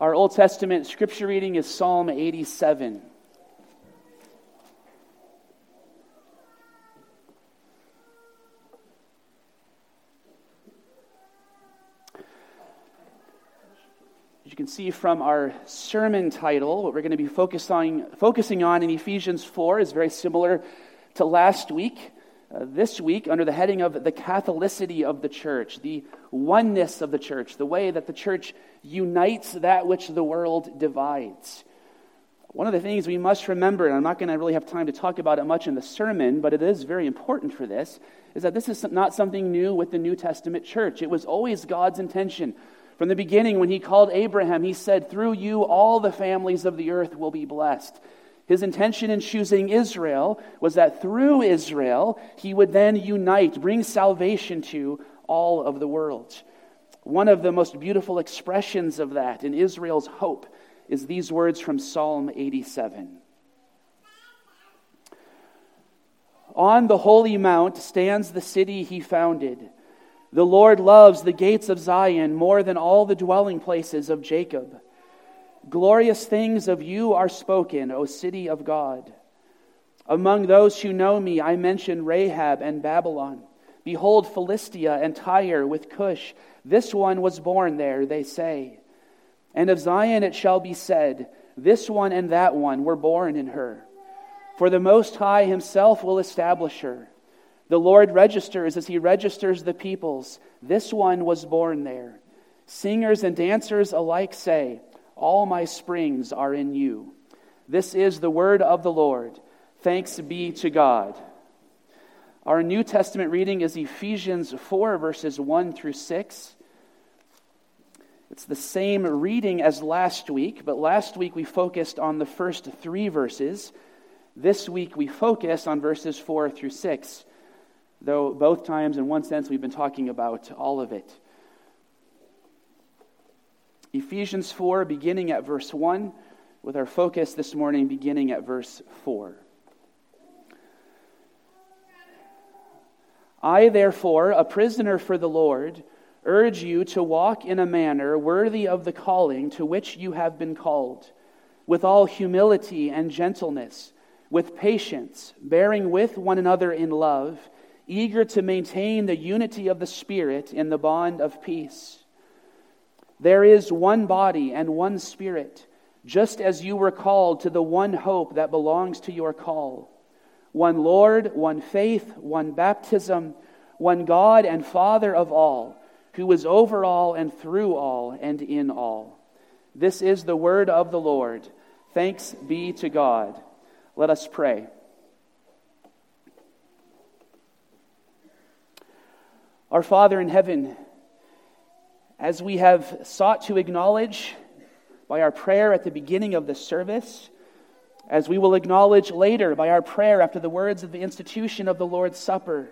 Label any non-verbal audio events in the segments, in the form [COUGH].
Our Old Testament scripture reading is Psalm 87. As you can see from our sermon title, what we're going to be focusing, focusing on in Ephesians 4 is very similar to last week. Uh, this week, under the heading of the Catholicity of the church, the oneness of the church, the way that the church unites that which the world divides. One of the things we must remember, and I'm not going to really have time to talk about it much in the sermon, but it is very important for this, is that this is not something new with the New Testament church. It was always God's intention. From the beginning, when he called Abraham, he said, Through you, all the families of the earth will be blessed. His intention in choosing Israel was that through Israel, he would then unite, bring salvation to all of the world. One of the most beautiful expressions of that in Israel's hope is these words from Psalm 87. On the holy mount stands the city he founded. The Lord loves the gates of Zion more than all the dwelling places of Jacob. Glorious things of you are spoken, O city of God. Among those who know me, I mention Rahab and Babylon. Behold, Philistia and Tyre with Cush. This one was born there, they say. And of Zion it shall be said, This one and that one were born in her. For the Most High himself will establish her. The Lord registers as he registers the peoples. This one was born there. Singers and dancers alike say, all my springs are in you. This is the word of the Lord. Thanks be to God. Our New Testament reading is Ephesians 4, verses 1 through 6. It's the same reading as last week, but last week we focused on the first three verses. This week we focus on verses 4 through 6, though both times, in one sense, we've been talking about all of it. Ephesians 4, beginning at verse 1, with our focus this morning beginning at verse 4. I, therefore, a prisoner for the Lord, urge you to walk in a manner worthy of the calling to which you have been called, with all humility and gentleness, with patience, bearing with one another in love, eager to maintain the unity of the Spirit in the bond of peace. There is one body and one spirit, just as you were called to the one hope that belongs to your call. One Lord, one faith, one baptism, one God and Father of all, who is over all and through all and in all. This is the word of the Lord. Thanks be to God. Let us pray. Our Father in heaven, as we have sought to acknowledge by our prayer at the beginning of the service, as we will acknowledge later by our prayer after the words of the institution of the Lord's Supper,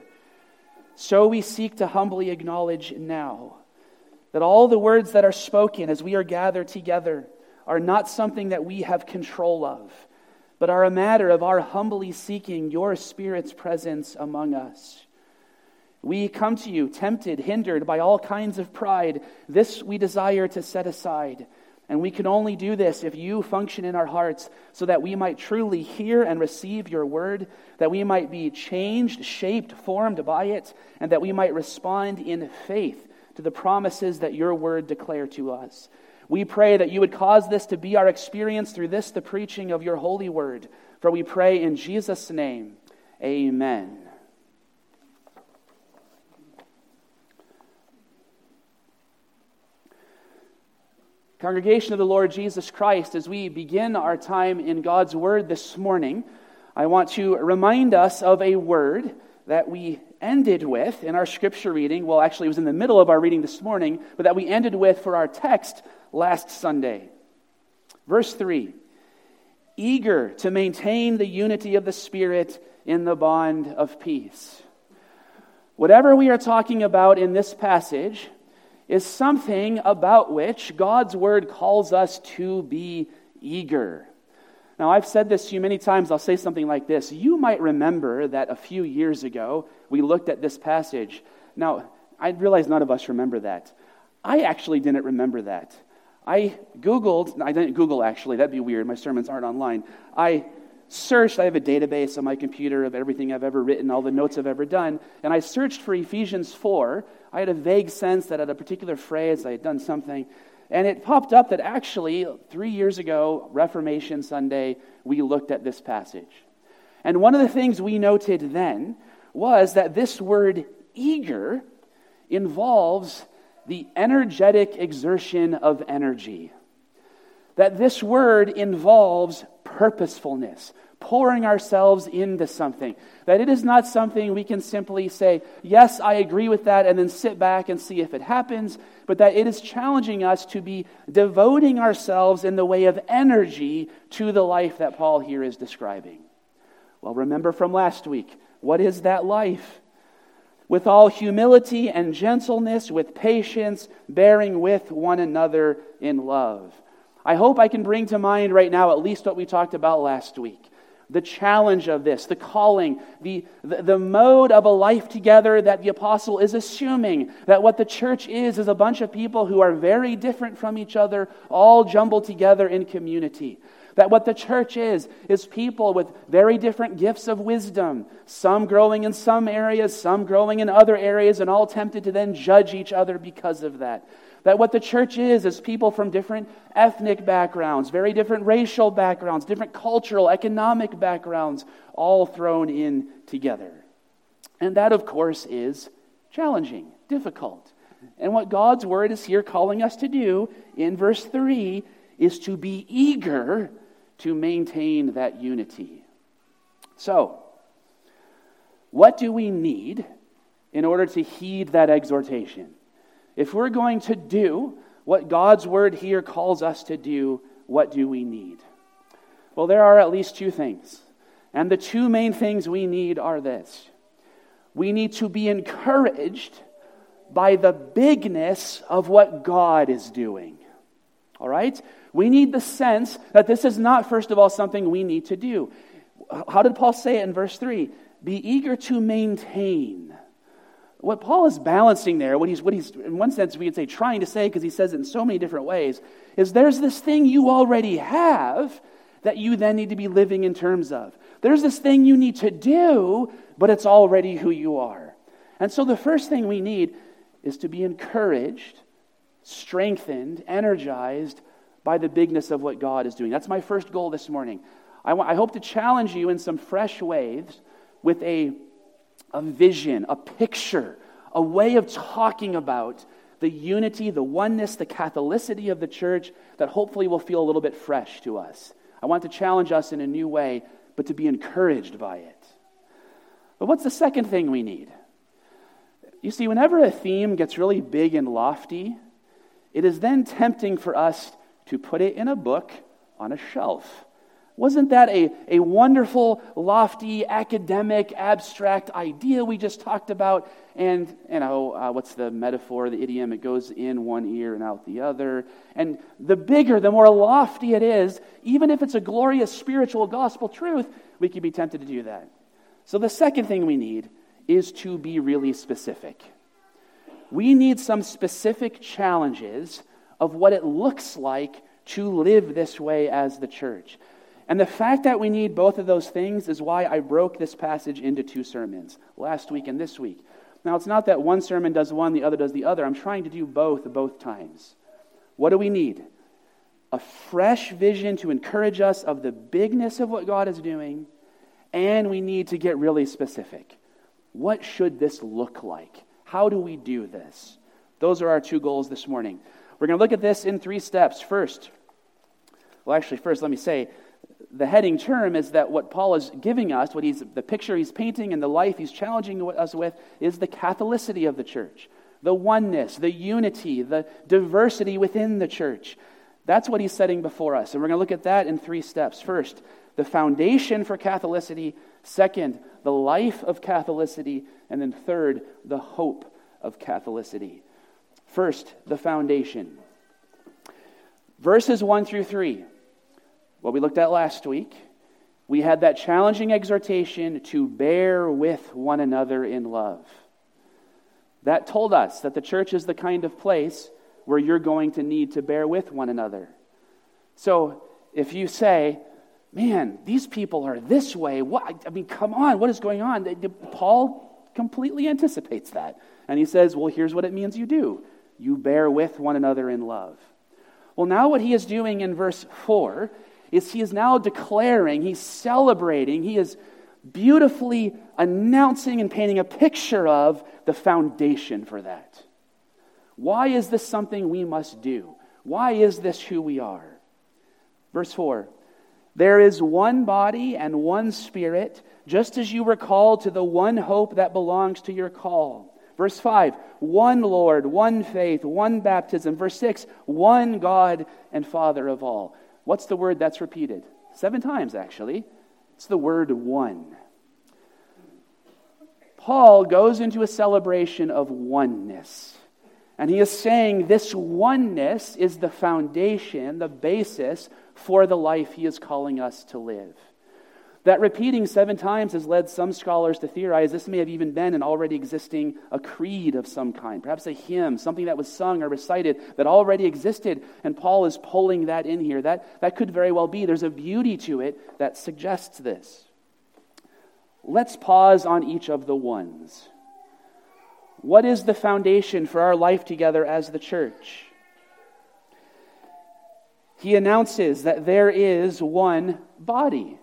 so we seek to humbly acknowledge now that all the words that are spoken as we are gathered together are not something that we have control of, but are a matter of our humbly seeking your Spirit's presence among us. We come to you tempted, hindered by all kinds of pride. This we desire to set aside. And we can only do this if you function in our hearts so that we might truly hear and receive your word, that we might be changed, shaped, formed by it, and that we might respond in faith to the promises that your word declare to us. We pray that you would cause this to be our experience through this, the preaching of your holy word. For we pray in Jesus' name, amen. Congregation of the Lord Jesus Christ, as we begin our time in God's Word this morning, I want to remind us of a word that we ended with in our scripture reading. Well, actually, it was in the middle of our reading this morning, but that we ended with for our text last Sunday. Verse 3 Eager to maintain the unity of the Spirit in the bond of peace. Whatever we are talking about in this passage, is something about which God's word calls us to be eager. Now, I've said this to you many times. I'll say something like this. You might remember that a few years ago we looked at this passage. Now, I realize none of us remember that. I actually didn't remember that. I Googled, I didn't Google actually, that'd be weird. My sermons aren't online. I searched, I have a database on my computer of everything I've ever written, all the notes I've ever done, and I searched for Ephesians 4. I had a vague sense that at a particular phrase I had done something, and it popped up that actually, three years ago, Reformation Sunday, we looked at this passage. And one of the things we noted then was that this word eager involves the energetic exertion of energy. That this word involves purposefulness, pouring ourselves into something. That it is not something we can simply say, Yes, I agree with that, and then sit back and see if it happens, but that it is challenging us to be devoting ourselves in the way of energy to the life that Paul here is describing. Well, remember from last week, what is that life? With all humility and gentleness, with patience, bearing with one another in love. I hope I can bring to mind right now at least what we talked about last week the challenge of this, the calling, the, the, the, mode of a life together that the apostle is assuming that what the church is is a bunch of people who are very different from each other, all jumbled together in community. That what the church is, is people with very different gifts of wisdom, some growing in some areas, some growing in other areas, and all tempted to then judge each other because of that. That what the church is, is people from different ethnic backgrounds, very different racial backgrounds, different cultural, economic backgrounds, all thrown in together. And that, of course, is challenging, difficult. And what God's word is here calling us to do in verse 3 is to be eager to maintain that unity. So, what do we need in order to heed that exhortation? If we're going to do what God's word here calls us to do, what do we need? Well, there are at least two things. And the two main things we need are this we need to be encouraged by the bigness of what God is doing. All right? We need the sense that this is not, first of all, something we need to do. How did Paul say it in verse 3? Be eager to maintain what Paul is balancing there, what he's, what he's, in one sense, we could say trying to say, because he says it in so many different ways, is there's this thing you already have that you then need to be living in terms of. There's this thing you need to do, but it's already who you are. And so the first thing we need is to be encouraged, strengthened, energized by the bigness of what God is doing. That's my first goal this morning. I, want, I hope to challenge you in some fresh ways with a a vision, a picture, a way of talking about the unity, the oneness, the Catholicity of the church that hopefully will feel a little bit fresh to us. I want to challenge us in a new way, but to be encouraged by it. But what's the second thing we need? You see, whenever a theme gets really big and lofty, it is then tempting for us to put it in a book on a shelf wasn't that a, a wonderful, lofty, academic, abstract idea we just talked about? And, you know, uh, what's the metaphor, the idiom? It goes in one ear and out the other. And the bigger, the more lofty it is, even if it's a glorious spiritual gospel truth, we could be tempted to do that. So the second thing we need is to be really specific. We need some specific challenges of what it looks like to live this way as the church. And the fact that we need both of those things is why I broke this passage into two sermons, last week and this week. Now, it's not that one sermon does one, the other does the other. I'm trying to do both both times. What do we need? A fresh vision to encourage us of the bigness of what God is doing, and we need to get really specific. What should this look like? How do we do this? Those are our two goals this morning. We're going to look at this in three steps. First, well, actually, first, let me say the heading term is that what Paul is giving us, what he's, the picture he's painting and the life he's challenging us with, is the Catholicity of the church, the oneness, the unity, the diversity within the church. That's what he's setting before us. And we're going to look at that in three steps. First, the foundation for Catholicity. Second, the life of Catholicity. And then third, the hope of Catholicity. First, the foundation. Verses 1 through 3 what we looked at last week, we had that challenging exhortation to bear with one another in love. That told us that the church is the kind of place where you're going to need to bear with one another. So if you say, man, these people are this way, what? I mean, come on, what is going on? Paul completely anticipates that. And he says, well, here's what it means you do you bear with one another in love. Well, now what he is doing in verse 4 is he is now declaring, he's celebrating, he is beautifully announcing and painting a picture of the foundation for that. Why is this something we must do? Why is this who we are? Verse 4 There is one body and one spirit, just as you were called to the one hope that belongs to your call. Verse 5 One Lord, one faith, one baptism. Verse 6 One God and Father of all. What's the word that's repeated? Seven times, actually. It's the word one. Paul goes into a celebration of oneness. And he is saying this oneness is the foundation, the basis for the life he is calling us to live. That repeating seven times has led some scholars to theorize this may have even been an already existing a creed of some kind, perhaps a hymn, something that was sung or recited that already existed, and Paul is pulling that in here. That, that could very well be. There's a beauty to it that suggests this. Let's pause on each of the ones. What is the foundation for our life together as the church? He announces that there is one body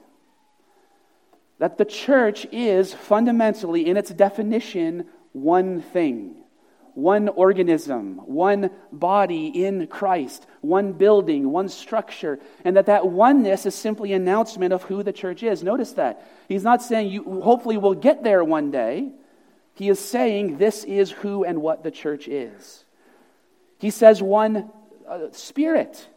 that the church is fundamentally, in its definition, one thing, one organism, one body in Christ, one building, one structure, and that that oneness is simply announcement of who the church is. Notice that. He's not saying you hopefully will get there one day. He is saying this is who and what the church is. He says one uh, spirit.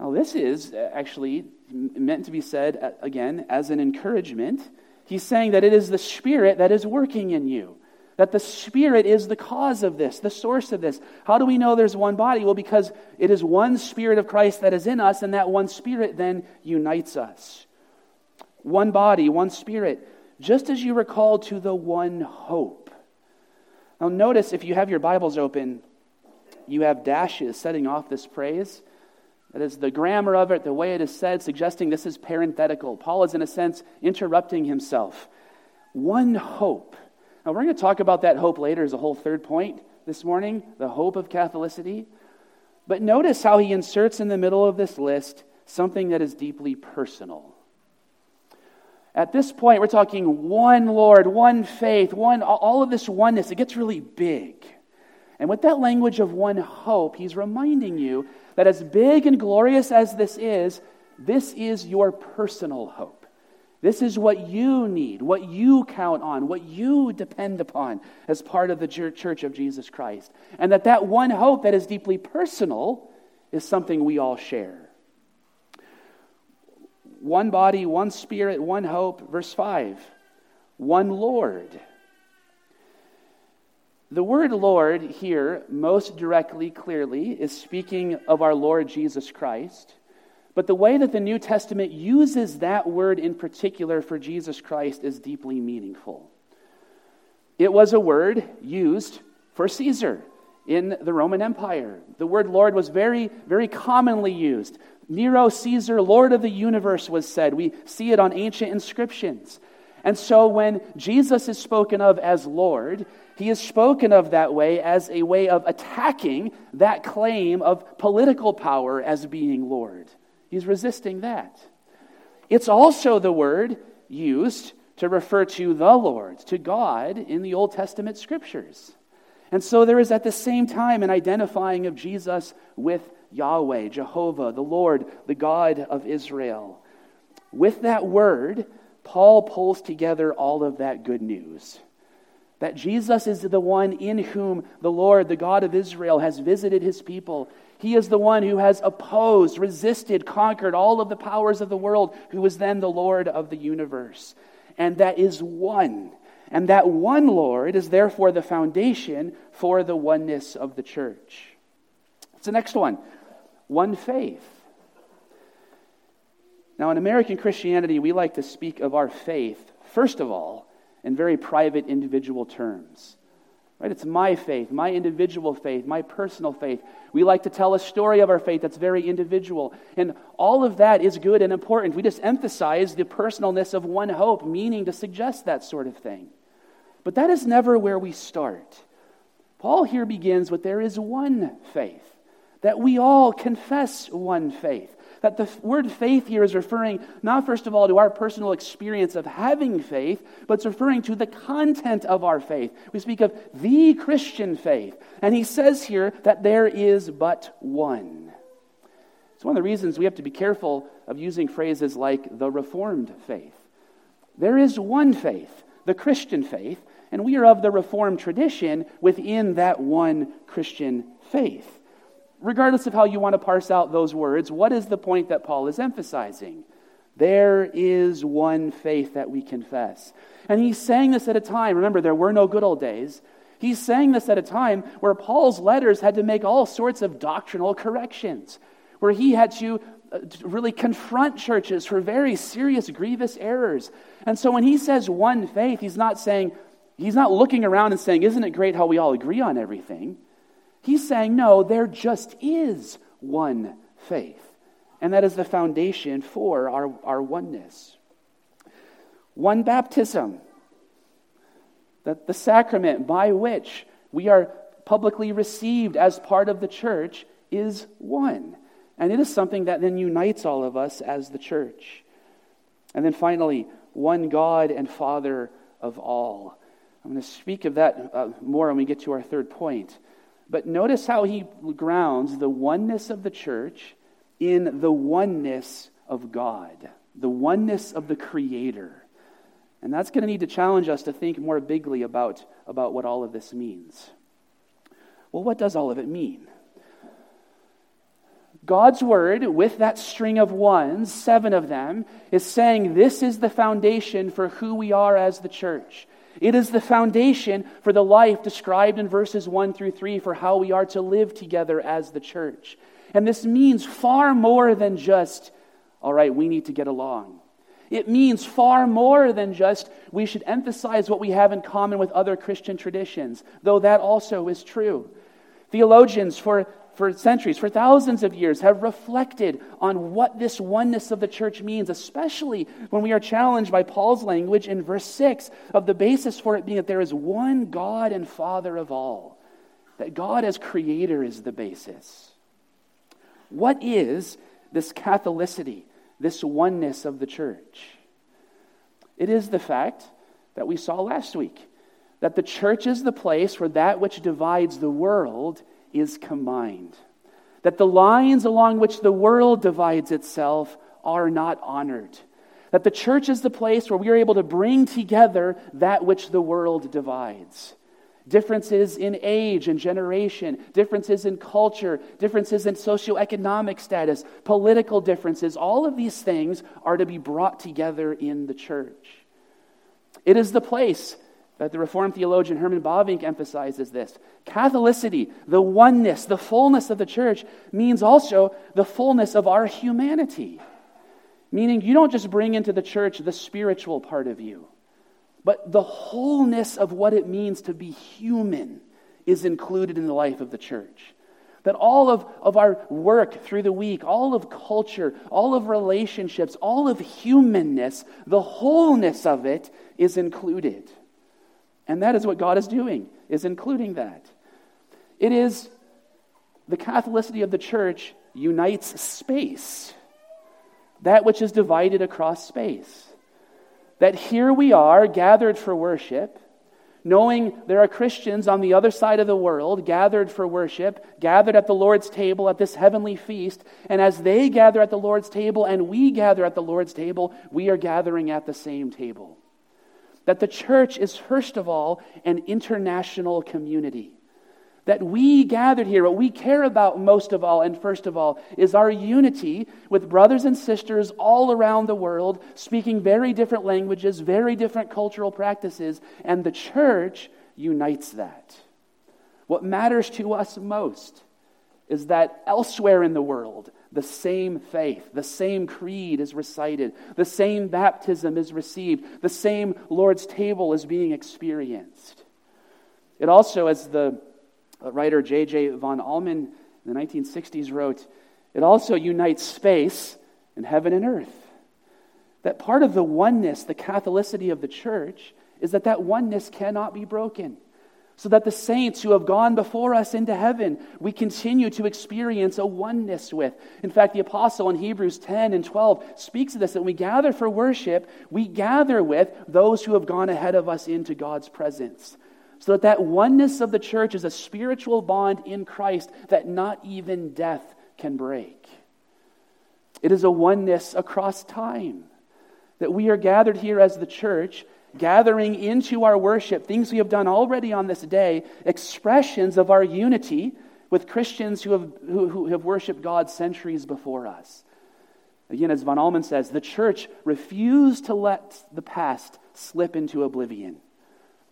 Now, this is actually meant to be said, again, as an encouragement. He's saying that it is the Spirit that is working in you, that the Spirit is the cause of this, the source of this. How do we know there's one body? Well, because it is one Spirit of Christ that is in us, and that one Spirit then unites us. One body, one Spirit, just as you recall to the one hope. Now, notice if you have your Bibles open, you have dashes setting off this praise. That is the grammar of it, the way it is said, suggesting this is parenthetical. Paul is, in a sense, interrupting himself. One hope. Now, we're going to talk about that hope later as a whole third point this morning the hope of Catholicity. But notice how he inserts in the middle of this list something that is deeply personal. At this point, we're talking one Lord, one faith, one, all of this oneness. It gets really big. And with that language of one hope, he's reminding you that as big and glorious as this is, this is your personal hope. This is what you need, what you count on, what you depend upon as part of the church of Jesus Christ. And that that one hope that is deeply personal is something we all share. One body, one spirit, one hope. Verse 5 one Lord. The word Lord here, most directly, clearly, is speaking of our Lord Jesus Christ. But the way that the New Testament uses that word in particular for Jesus Christ is deeply meaningful. It was a word used for Caesar in the Roman Empire. The word Lord was very, very commonly used. Nero Caesar, Lord of the universe, was said. We see it on ancient inscriptions. And so when Jesus is spoken of as Lord, he is spoken of that way as a way of attacking that claim of political power as being Lord. He's resisting that. It's also the word used to refer to the Lord, to God in the Old Testament scriptures. And so there is at the same time an identifying of Jesus with Yahweh, Jehovah, the Lord, the God of Israel. With that word, Paul pulls together all of that good news. That Jesus is the one in whom the Lord, the God of Israel, has visited his people. He is the one who has opposed, resisted, conquered all of the powers of the world, who is then the Lord of the universe. And that is one. And that one Lord is therefore the foundation for the oneness of the church. It's the next one one faith. Now, in American Christianity, we like to speak of our faith, first of all, in very private individual terms. Right? It's my faith, my individual faith, my personal faith. We like to tell a story of our faith that's very individual. And all of that is good and important. We just emphasize the personalness of one hope, meaning to suggest that sort of thing. But that is never where we start. Paul here begins with there is one faith, that we all confess one faith. That the word faith here is referring not, first of all, to our personal experience of having faith, but it's referring to the content of our faith. We speak of the Christian faith. And he says here that there is but one. It's one of the reasons we have to be careful of using phrases like the Reformed faith. There is one faith, the Christian faith, and we are of the Reformed tradition within that one Christian faith regardless of how you want to parse out those words, what is the point that Paul is emphasizing? There is one faith that we confess. And he's saying this at a time, remember, there were no good old days. He's saying this at a time where Paul's letters had to make all sorts of doctrinal corrections, where he had to uh, really confront churches for very serious, grievous errors. And so when he says one faith, he's not saying, he's not looking around and saying, Isn't it great how we all agree on everything? He's saying, no, there just is one faith. And that is the foundation for our, our oneness. One baptism, that the sacrament by which we are publicly received as part of the church is one. And it is something that then unites all of us as the church. And then finally, one God and Father of all. I'm going to speak of that uh, more when we get to our third point. But notice how he grounds the oneness of the church in the oneness of God, the oneness of the Creator. And that's going to need to challenge us to think more bigly about, about what all of this means. Well, what does all of it mean? God's word, with that string of ones, seven of them, is saying this is the foundation for who we are as the church. It is the foundation for the life described in verses 1 through 3 for how we are to live together as the church. And this means far more than just, all right, we need to get along. It means far more than just we should emphasize what we have in common with other Christian traditions, though that also is true. Theologians for for centuries, for thousands of years, have reflected on what this oneness of the church means, especially when we are challenged by Paul's language in verse 6 of the basis for it being that there is one God and Father of all, that God as creator is the basis. What is this Catholicity, this oneness of the church? It is the fact that we saw last week that the church is the place where that which divides the world is combined. That the lines along which the world divides itself are not honored. That the church is the place where we are able to bring together that which the world divides. Differences in age and generation, differences in culture, differences in socioeconomic status, political differences, all of these things are to be brought together in the church. It is the place that the Reformed theologian Herman Bavinck emphasizes this. Catholicity, the oneness, the fullness of the church, means also the fullness of our humanity. Meaning, you don't just bring into the church the spiritual part of you, but the wholeness of what it means to be human is included in the life of the church. That all of, of our work through the week, all of culture, all of relationships, all of humanness, the wholeness of it is included. And that is what God is doing, is including that. It is the Catholicity of the church unites space, that which is divided across space. That here we are gathered for worship, knowing there are Christians on the other side of the world gathered for worship, gathered at the Lord's table at this heavenly feast. And as they gather at the Lord's table and we gather at the Lord's table, we are gathering at the same table that the church is, first of all, an international community. That we gathered here, what we care about most of all and first of all, is our unity with brothers and sisters all around the world, speaking very different languages, very different cultural practices, and the church unites that. What matters to us most is that elsewhere in the world, the same faith, the same creed is recited, the same baptism is received, the same Lord's table is being experienced. It also, as the writer J.J. von Allmen in the 1960s wrote, it also unites space and heaven and earth. That part of the oneness, the Catholicity of the church, is that that oneness cannot be broken. So that the saints who have gone before us into heaven, we continue to experience a oneness with. In fact, the apostle in Hebrews 10 and 12 speaks of this that we gather for worship, we gather with those who have gone ahead of us into God's presence. So that that oneness of the church is a spiritual bond in Christ that not even death can break. It is a oneness across time. That we are gathered here as the church gathering into our worship, things we have done already on this day, expressions of our unity with Christians who have, who, who have worshiped God centuries before us. Again, as von Allmen says, the church refused to let the past slip into oblivion.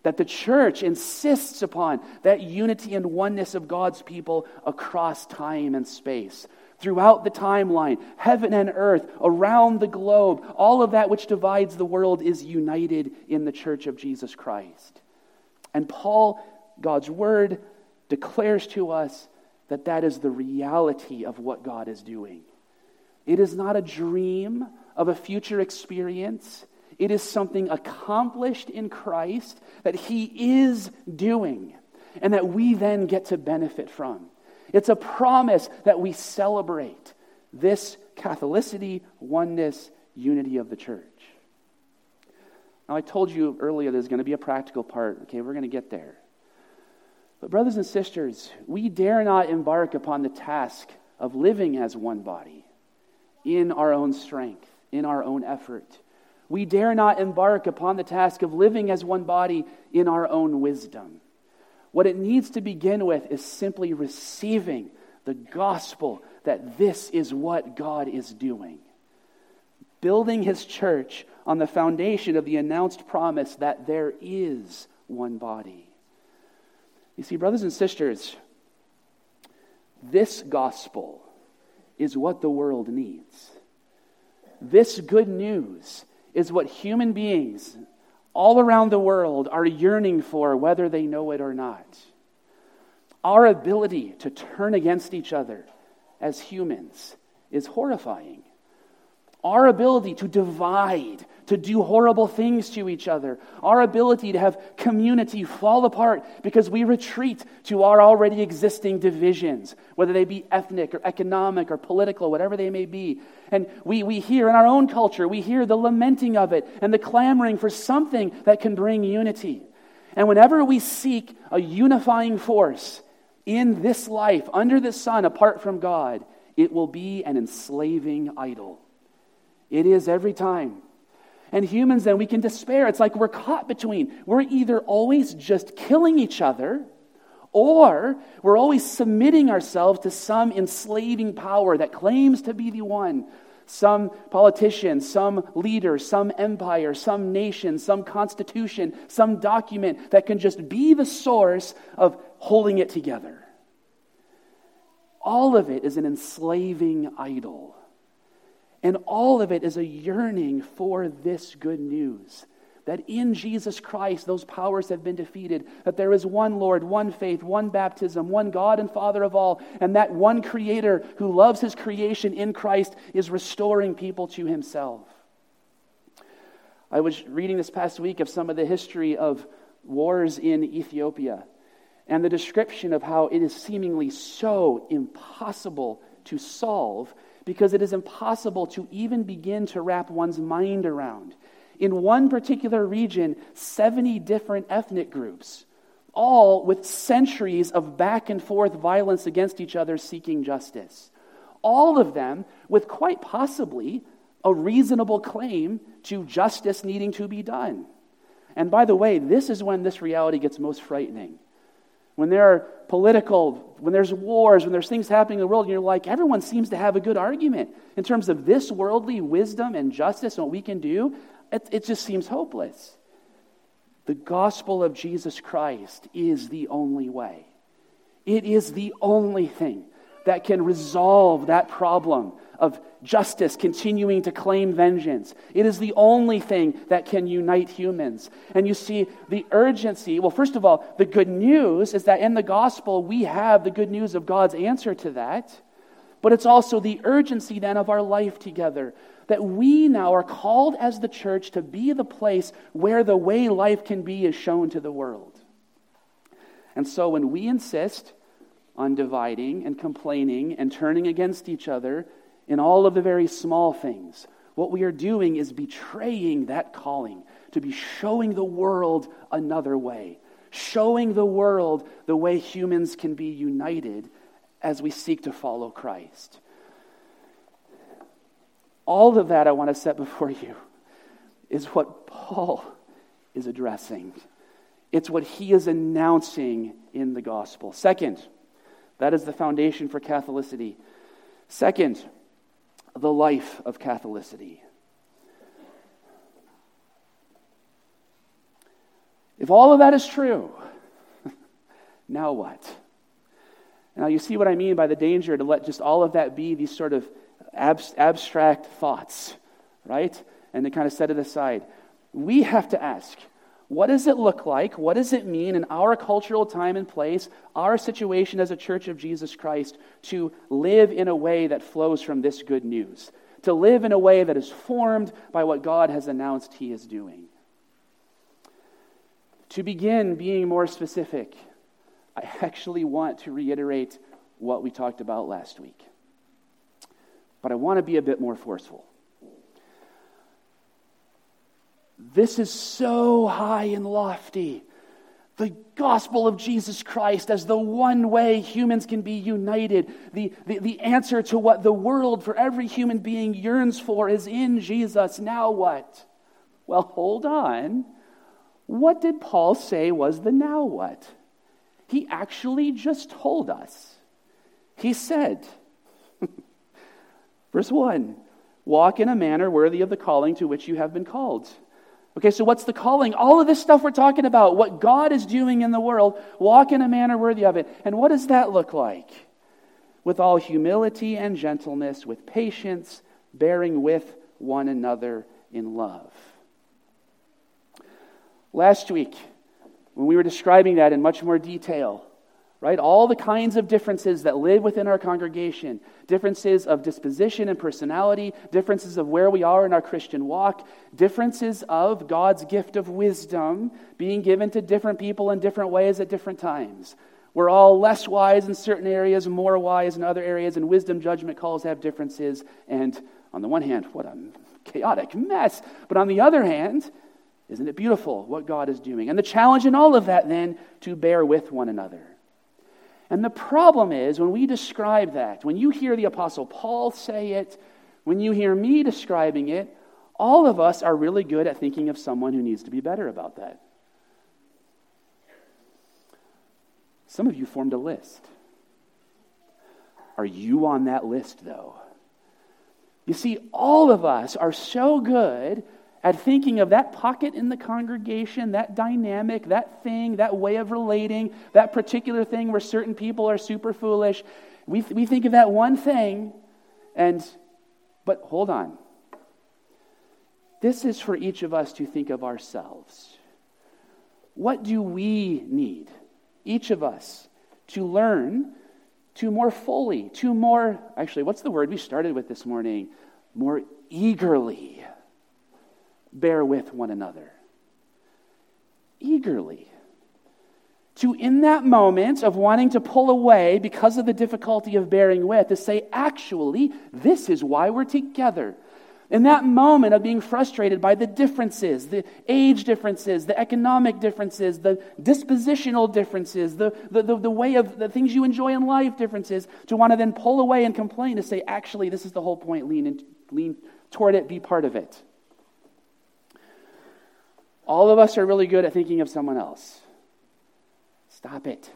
That the church insists upon that unity and oneness of God's people across time and space throughout the timeline, heaven and earth, around the globe, all of that which divides the world is united in the church of Jesus Christ. And Paul, God's word, declares to us that that is the reality of what God is doing. It is not a dream of a future experience. It is something accomplished in Christ that He is doing and that we then get to benefit from. It's a promise that we celebrate this Catholicity, oneness, unity of the church. Now, I told you earlier there's going to be a practical part. Okay, we're going to get there. But, brothers and sisters, we dare not embark upon the task of living as one body in our own strength, in our own effort. We dare not embark upon the task of living as one body in our own wisdom. What it needs to begin with is simply receiving the gospel that this is what God is doing. Building his church on the foundation of the announced promise that there is one body. You see, brothers and sisters, this gospel is what the world needs. This good news is what human beings all around the world are yearning for, whether they know it or not. Our ability to turn against each other as humans is horrifying. Our ability to divide, to do horrible things to each other, our ability to have community fall apart because we retreat to our already existing divisions, whether they be ethnic or economic or political, whatever they may be. And we, we hear in our own culture, we hear the lamenting of it and the clamoring for something that can bring unity. And whenever we seek a unifying force in this life, under the sun, apart from God, it will be an enslaving idol. It is every time. And humans, then, we can despair. It's like we're caught between. We're either always just killing each other, or we're always submitting ourselves to some enslaving power that claims to be the one. Some politician, some leader, some empire, some nation, some constitution, some document that can just be the source of holding it together. All of it is an enslaving idol. And all of it is a yearning for this good news that in Jesus Christ those powers have been defeated, that there is one Lord, one faith, one baptism, one God and Father of all, and that one Creator who loves his creation in Christ is restoring people to himself. I was reading this past week of some of the history of wars in Ethiopia and the description of how it is seemingly so impossible to solve because it is impossible to even begin to wrap one's mind around. In one particular region, 70 different ethnic groups, all with centuries of back and forth violence against each other seeking justice. All of them with quite possibly a reasonable claim to justice needing to be done. And by the way, this is when this reality gets most frightening when there are political, when there's wars, when there's things happening in the world, and you're like, everyone seems to have a good argument in terms of this worldly wisdom and justice and what we can do, it, it just seems hopeless. The gospel of Jesus Christ is the only way. It is the only thing that can resolve that problem of justice continuing to claim vengeance. It is the only thing that can unite humans. And you see, the urgency well, first of all, the good news is that in the gospel, we have the good news of God's answer to that. But it's also the urgency then of our life together. That we now are called as the church to be the place where the way life can be is shown to the world. And so when we insist on dividing and complaining and turning against each other in all of the very small things, what we are doing is betraying that calling to be showing the world another way, showing the world the way humans can be united as we seek to follow Christ. All of that I want to set before you is what Paul is addressing. It's what he is announcing in the gospel. Second, that is the foundation for Catholicity. Second, the life of Catholicity. If all of that is true, [LAUGHS] now what? Now, you see what I mean by the danger to let just all of that be these sort of abstract thoughts, right? And to kind of set it aside. We have to ask what does it look like? What does it mean in our cultural time and place, our situation as a church of Jesus Christ, to live in a way that flows from this good news? To live in a way that is formed by what God has announced He is doing. To begin being more specific, I actually want to reiterate what we talked about last week. But I want to be a bit more forceful. This is so high and lofty. The gospel of Jesus Christ as the one way humans can be united. The, the, the answer to what the world for every human being yearns for is in Jesus. Now what? Well, hold on. What did Paul say was the now what? He actually just told us. He said, [LAUGHS] verse 1 Walk in a manner worthy of the calling to which you have been called. Okay, so what's the calling? All of this stuff we're talking about, what God is doing in the world, walk in a manner worthy of it. And what does that look like? With all humility and gentleness, with patience, bearing with one another in love. Last week, when we were describing that in much more detail, right? All the kinds of differences that live within our congregation differences of disposition and personality, differences of where we are in our Christian walk, differences of God's gift of wisdom being given to different people in different ways at different times. We're all less wise in certain areas, more wise in other areas, and wisdom judgment calls have differences. And on the one hand, what a chaotic mess. But on the other hand, isn't it beautiful what God is doing? And the challenge in all of that, then, to bear with one another. And the problem is when we describe that, when you hear the Apostle Paul say it, when you hear me describing it, all of us are really good at thinking of someone who needs to be better about that. Some of you formed a list. Are you on that list, though? You see, all of us are so good at thinking of that pocket in the congregation, that dynamic, that thing, that way of relating, that particular thing where certain people are super foolish. We, th- we think of that one thing, and, but hold on. This is for each of us to think of ourselves. What do we need, each of us, to learn to more fully, to more, actually, what's the word we started with this morning? More eagerly bear with one another. Eagerly. To, in that moment of wanting to pull away because of the difficulty of bearing with, to say, actually, this is why we're together. In that moment of being frustrated by the differences, the age differences, the economic differences, the dispositional differences, the, the, the, the, way of the things you enjoy in life differences, to want to then pull away and complain, to say, actually, this is the whole point, lean, in, lean toward it, be part of it. All of us are really good at thinking of someone else. Stop it.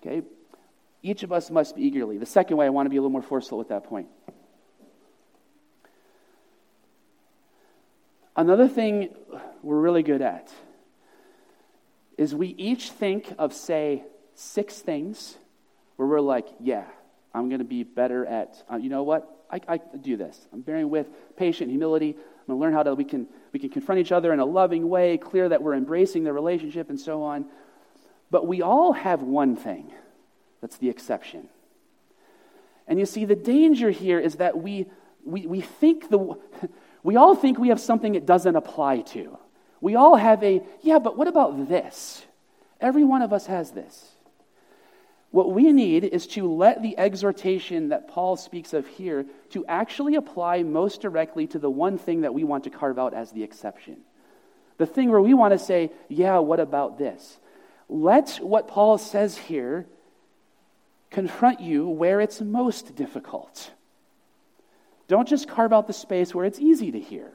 Okay? Each of us must be eagerly. The second way, I want to be a little more forceful with that point. Another thing we're really good at is we each think of, say, six things where we're like, yeah, I'm going to be better at, uh, you know what? I, I do this. I'm bearing with patient humility. I'm going to learn how to, we can, we can confront each other in a loving way, clear that we're embracing the relationship and so on. But we all have one thing that's the exception. And you see, the danger here is that we, we, we think the, [LAUGHS] we all think we have something it doesn't apply to. We all have a, yeah, but what about this? Every one of us has this. What we need is to let the exhortation that Paul speaks of here to actually apply most directly to the one thing that we want to carve out as the exception. The thing where we want to say, yeah, what about this? Let what Paul says here confront you where it's most difficult. Don't just carve out the space where it's easy to hear,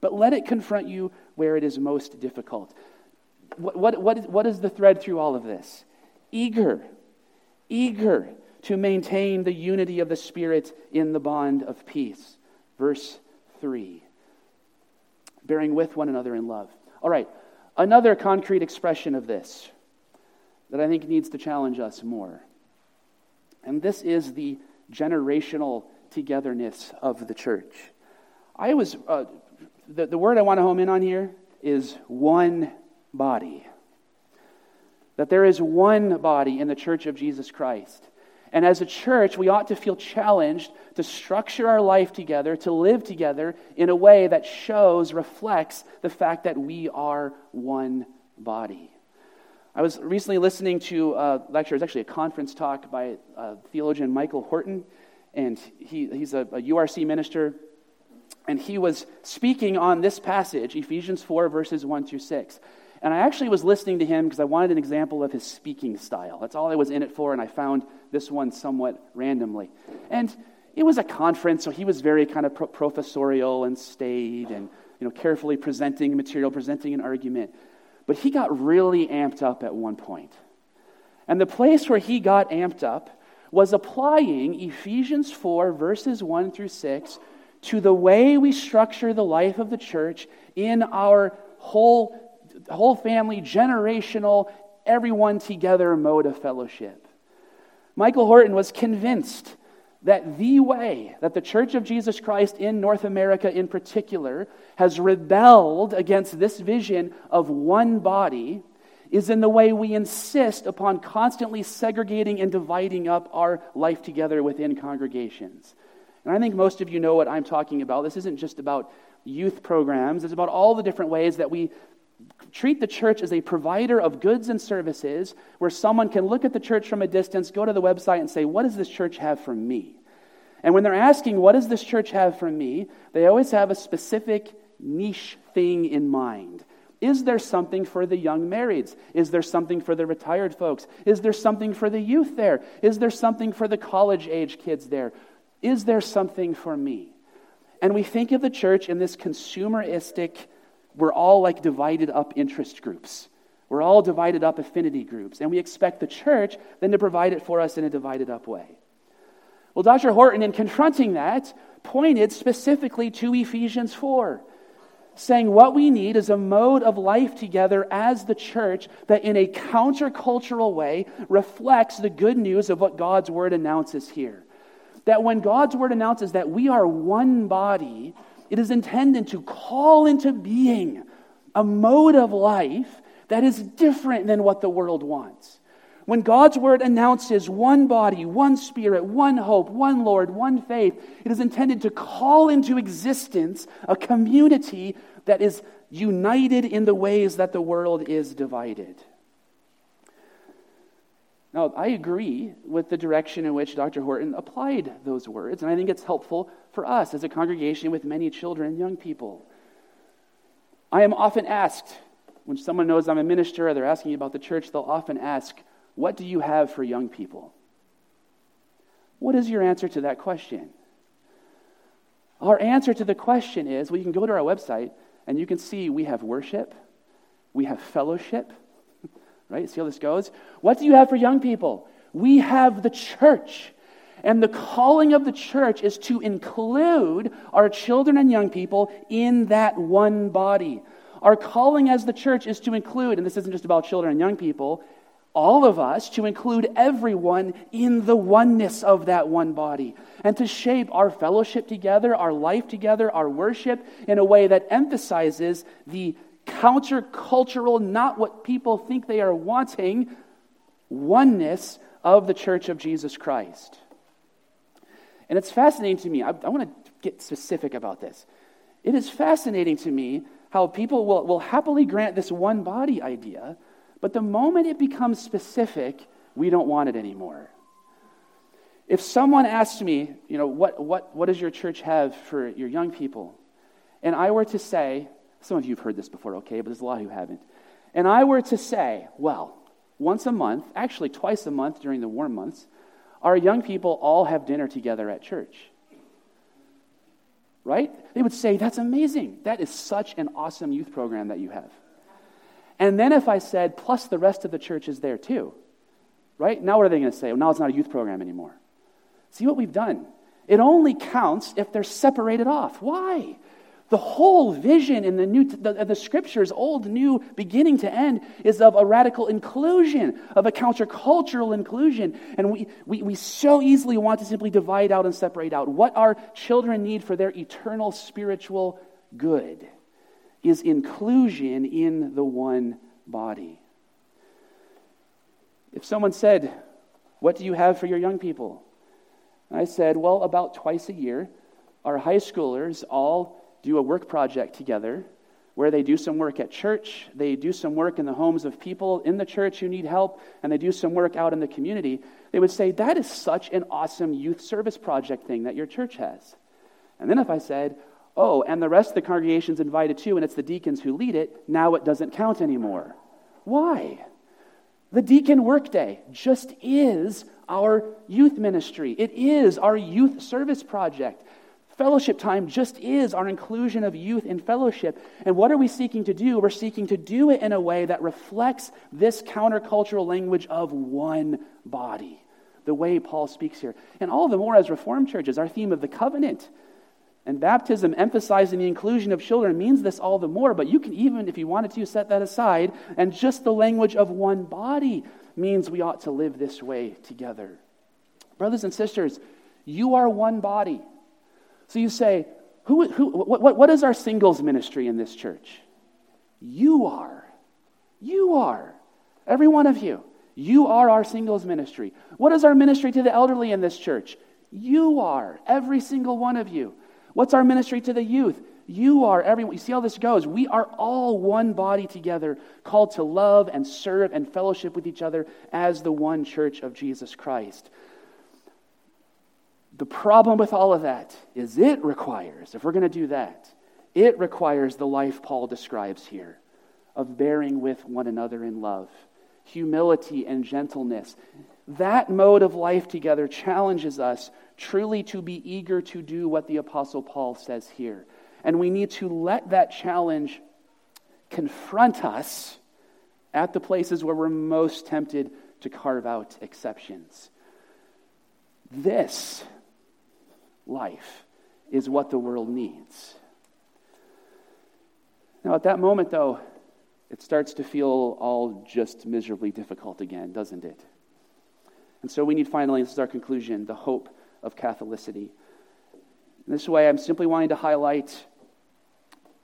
but let it confront you where it is most difficult. What, what, what, what is the thread through all of this? Eager, eager to maintain the unity of the Spirit in the bond of peace. Verse 3 bearing with one another in love. All right, another concrete expression of this that I think needs to challenge us more. And this is the generational togetherness of the church. I was, uh, the, the word I want to home in on here is one body. That there is one body in the church of Jesus Christ. And as a church, we ought to feel challenged to structure our life together, to live together in a way that shows, reflects the fact that we are one body. I was recently listening to a lecture, it's actually a conference talk by uh, theologian Michael Horton, and he, he's a, a URC minister. And he was speaking on this passage, Ephesians 4, verses 1 through 6. And I actually was listening to him because I wanted an example of his speaking style. That's all I was in it for, and I found this one somewhat randomly. And it was a conference, so he was very kind of pro- professorial and staid and you know, carefully presenting material, presenting an argument. But he got really amped up at one point. And the place where he got amped up was applying Ephesians 4, verses 1 through 6, to the way we structure the life of the church in our whole, whole family, generational, everyone together mode of fellowship. Michael Horton was convinced that the way that the Church of Jesus Christ in North America in particular has rebelled against this vision of one body is in the way we insist upon constantly segregating and dividing up our life together within congregations. And I think most of you know what I'm talking about. This isn't just about youth programs, it's about all the different ways that we treat the church as a provider of goods and services where someone can look at the church from a distance, go to the website, and say, What does this church have for me? And when they're asking, What does this church have for me? they always have a specific niche thing in mind. Is there something for the young marrieds? Is there something for the retired folks? Is there something for the youth there? Is there something for the college age kids there? Is there something for me? And we think of the church in this consumeristic, we're all like divided up interest groups. We're all divided up affinity groups. And we expect the church then to provide it for us in a divided up way. Well, Dr. Horton, in confronting that, pointed specifically to Ephesians 4, saying what we need is a mode of life together as the church that, in a countercultural way, reflects the good news of what God's word announces here. That when God's word announces that we are one body, it is intended to call into being a mode of life that is different than what the world wants. When God's word announces one body, one spirit, one hope, one Lord, one faith, it is intended to call into existence a community that is united in the ways that the world is divided. Now, I agree with the direction in which Dr. Horton applied those words, and I think it's helpful for us as a congregation with many children and young people. I am often asked, when someone knows I'm a minister or they're asking about the church, they'll often ask, What do you have for young people? What is your answer to that question? Our answer to the question is well, you can go to our website and you can see we have worship, we have fellowship, right? See how this goes? What do you have for young people? We have the church. And the calling of the church is to include our children and young people in that one body. Our calling as the church is to include, and this isn't just about children and young people, all of us, to include everyone in the oneness of that one body, and to shape our fellowship together, our life together, our worship in a way that emphasizes the countercultural, not what people think they are wanting, oneness of the church of Jesus Christ. And it's fascinating to me. I, I want to get specific about this. It is fascinating to me how people will, will happily grant this one body idea but the moment it becomes specific, we don't want it anymore. If someone asked me, you know, what, what, what does your church have for your young people? And I were to say, some of you have heard this before, okay, but there's a lot who haven't. And I were to say, well, once a month, actually twice a month during the warm months, our young people all have dinner together at church. Right? They would say, that's amazing. That is such an awesome youth program that you have. And then if I said, plus the rest of the church is there too, right? Now what are they going to say? Well, now it's not a youth program anymore. See what we've done? It only counts if they're separated off. Why? The whole vision in the, new, the, the scriptures, old, new, beginning to end, is of a radical inclusion, of a countercultural inclusion. And we, we, we so easily want to simply divide out and separate out what our children need for their eternal spiritual good is inclusion in the one body. If someone said, What do you have for your young people? I said, Well, about twice a year, our high schoolers all do a work project together where they do some work at church, they do some work in the homes of people in the church who need help, and they do some work out in the community. They would say, That is such an awesome youth service project thing that your church has. And then if I said, oh, and the rest of the congregation's invited too, and it's the deacons who lead it, now it doesn't count anymore. Why? The deacon workday just is our youth ministry. It is our youth service project. Fellowship time just is our inclusion of youth in fellowship. And what are we seeking to do? We're seeking to do it in a way that reflects this countercultural language of one body, the way Paul speaks here. And all the more as Reformed churches, our theme of the covenant and baptism, emphasizing the inclusion of children, means this all the more, but you can even, if you wanted to, set that aside. And just the language of one body means we ought to live this way together. Brothers and sisters, you are one body. So you say, who, who, what, what, is our singles ministry in this church? You are. You are. Every one of you. You are our singles ministry. What is our ministry to the elderly in this church? You are. Every single one of you. What's our ministry to the youth? You are everyone. You see how this goes? We are all one body together, called to love and serve and fellowship with each other as the one church of Jesus Christ. The problem with all of that is it requires, if we're going to do that, it requires the life Paul describes here of bearing with one another in love, humility and gentleness. That mode of life together challenges us truly to be eager to do what the Apostle Paul says here. And we need to let that challenge confront us at the places where we're most tempted to carve out exceptions. This life is what the world needs. Now, at that moment, though, it starts to feel all just miserably difficult again, doesn't it? And so we need finally, this is our conclusion, the hope of Catholicity. In this way, I'm simply wanting to highlight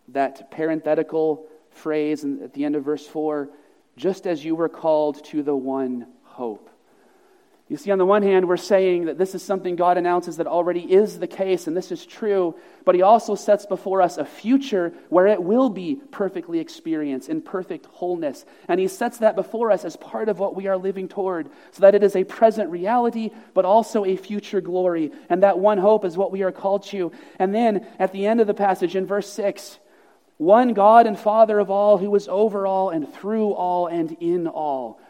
that parenthetical phrase at the end of verse 4 just as you were called to the one hope. You see, on the one hand, we're saying that this is something God announces that already is the case, and this is true, but He also sets before us a future where it will be perfectly experienced in perfect wholeness. And He sets that before us as part of what we are living toward, so that it is a present reality, but also a future glory. And that one hope is what we are called to. And then at the end of the passage in verse 6, one God and Father of all, who is over all and through all and in all.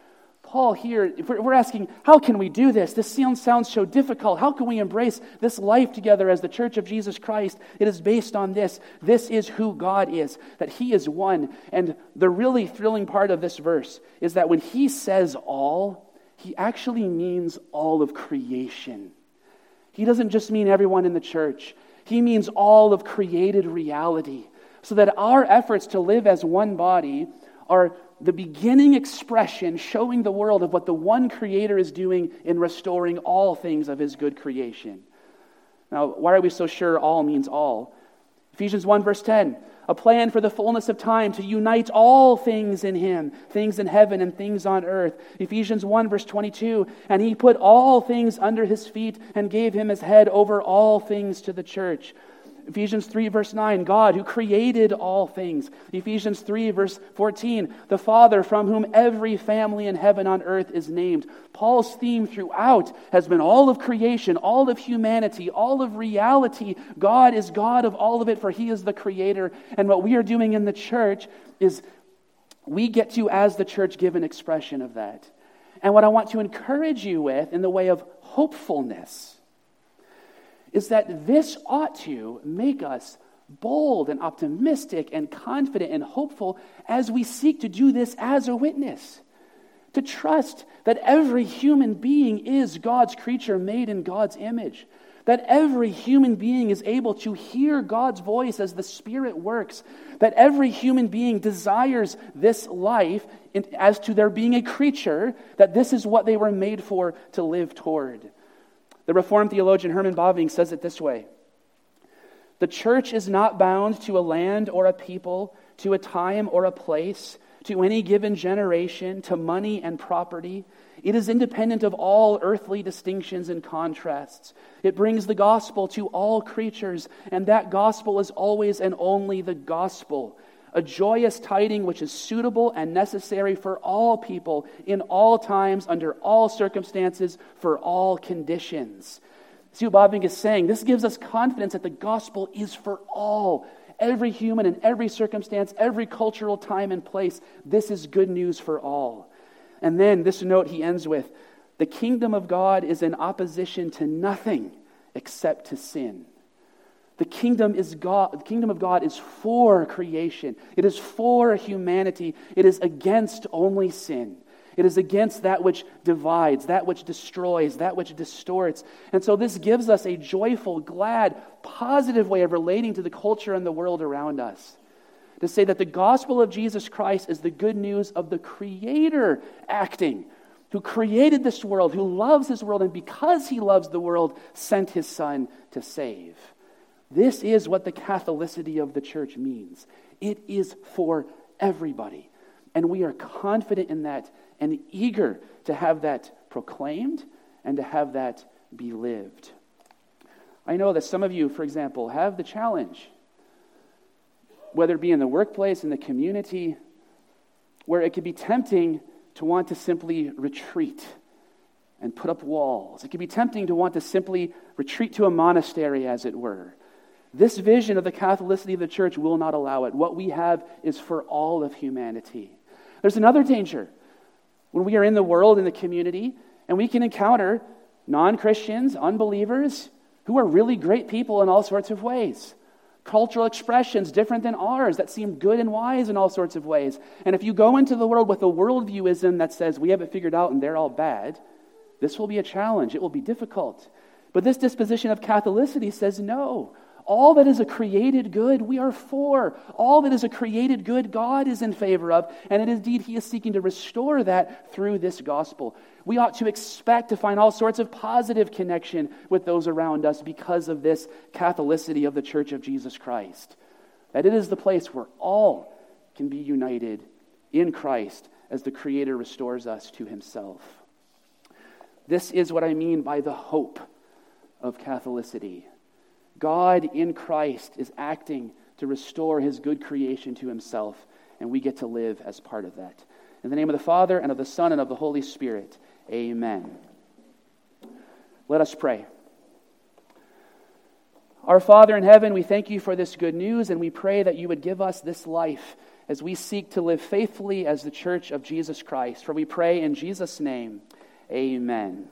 Paul here, we're asking, how can we do this? This sounds so difficult. How can we embrace this life together as the church of Jesus Christ? It is based on this. This is who God is, that He is one. And the really thrilling part of this verse is that when He says all, He actually means all of creation. He doesn't just mean everyone in the church, He means all of created reality. So that our efforts to live as one body are the beginning expression showing the world of what the one creator is doing in restoring all things of his good creation. Now, why are we so sure all means all? Ephesians 1, verse 10 a plan for the fullness of time to unite all things in him, things in heaven and things on earth. Ephesians 1, verse 22 And he put all things under his feet and gave him his head over all things to the church Ephesians 3, verse 9, God who created all things. Ephesians 3, verse 14, the Father from whom every family in heaven on earth is named. Paul's theme throughout has been all of creation, all of humanity, all of reality. God is God of all of it, for he is the creator. And what we are doing in the church is we get to, as the church, give an expression of that. And what I want to encourage you with in the way of hopefulness is that this ought to make us bold and optimistic and confident and hopeful as we seek to do this as a witness. To trust that every human being is God's creature made in God's image. That every human being is able to hear God's voice as the Spirit works. That every human being desires this life as to their being a creature, that this is what they were made for to live toward. The Reformed theologian Herman Bavinck says it this way The church is not bound to a land or a people, to a time or a place, to any given generation, to money and property. It is independent of all earthly distinctions and contrasts. It brings the gospel to all creatures, and that gospel is always and only the gospel a joyous tiding which is suitable and necessary for all people in all times, under all circumstances, for all conditions. See what Bavinck is saying? This gives us confidence that the gospel is for all. Every human in every circumstance, every cultural time and place, this is good news for all. And then this note he ends with the kingdom of God is in opposition to nothing except to sin. The kingdom, is God, the kingdom of God is for creation. It is for humanity. It is against only sin. It is against that which divides, that which destroys, that which distorts. And so this gives us a joyful, glad, positive way of relating to the culture and the world around us. To say that the gospel of Jesus Christ is the good news of the Creator acting, who created this world, who loves his world, and because he loves the world, sent his Son to save. This is what the Catholicity of the church means it is for everybody. And we are confident in that and eager to have that proclaimed and to have that be lived. I know that some of you, for example, have the challenge, whether it be in the workplace, in the community, where it could be tempting to want to simply retreat and put up walls. It could be tempting to want to simply retreat to a monastery, as it were, this vision of the Catholicity of the church will not allow it. What we have is for all of humanity. There's another danger. When we are in the world, in the community, and we can encounter non Christians, unbelievers, who are really great people in all sorts of ways. Cultural expressions different than ours that seem good and wise in all sorts of ways. And if you go into the world with a worldviewism that says we have it figured out and they're all bad, this will be a challenge. It will be difficult. But this disposition of Catholicity says no. All that is a created good, we are for. All that is a created good, God is in favor of. And indeed, He is seeking to restore that through this gospel. We ought to expect to find all sorts of positive connection with those around us because of this Catholicity of the Church of Jesus Christ. That it is the place where all can be united in Christ as the Creator restores us to Himself. This is what I mean by the hope of Catholicity. God in Christ is acting to restore his good creation to himself, and we get to live as part of that. In the name of the Father, and of the Son, and of the Holy Spirit, amen. Let us pray. Our Father in heaven, we thank you for this good news, and we pray that you would give us this life as we seek to live faithfully as the church of Jesus Christ. For we pray in Jesus' name, amen.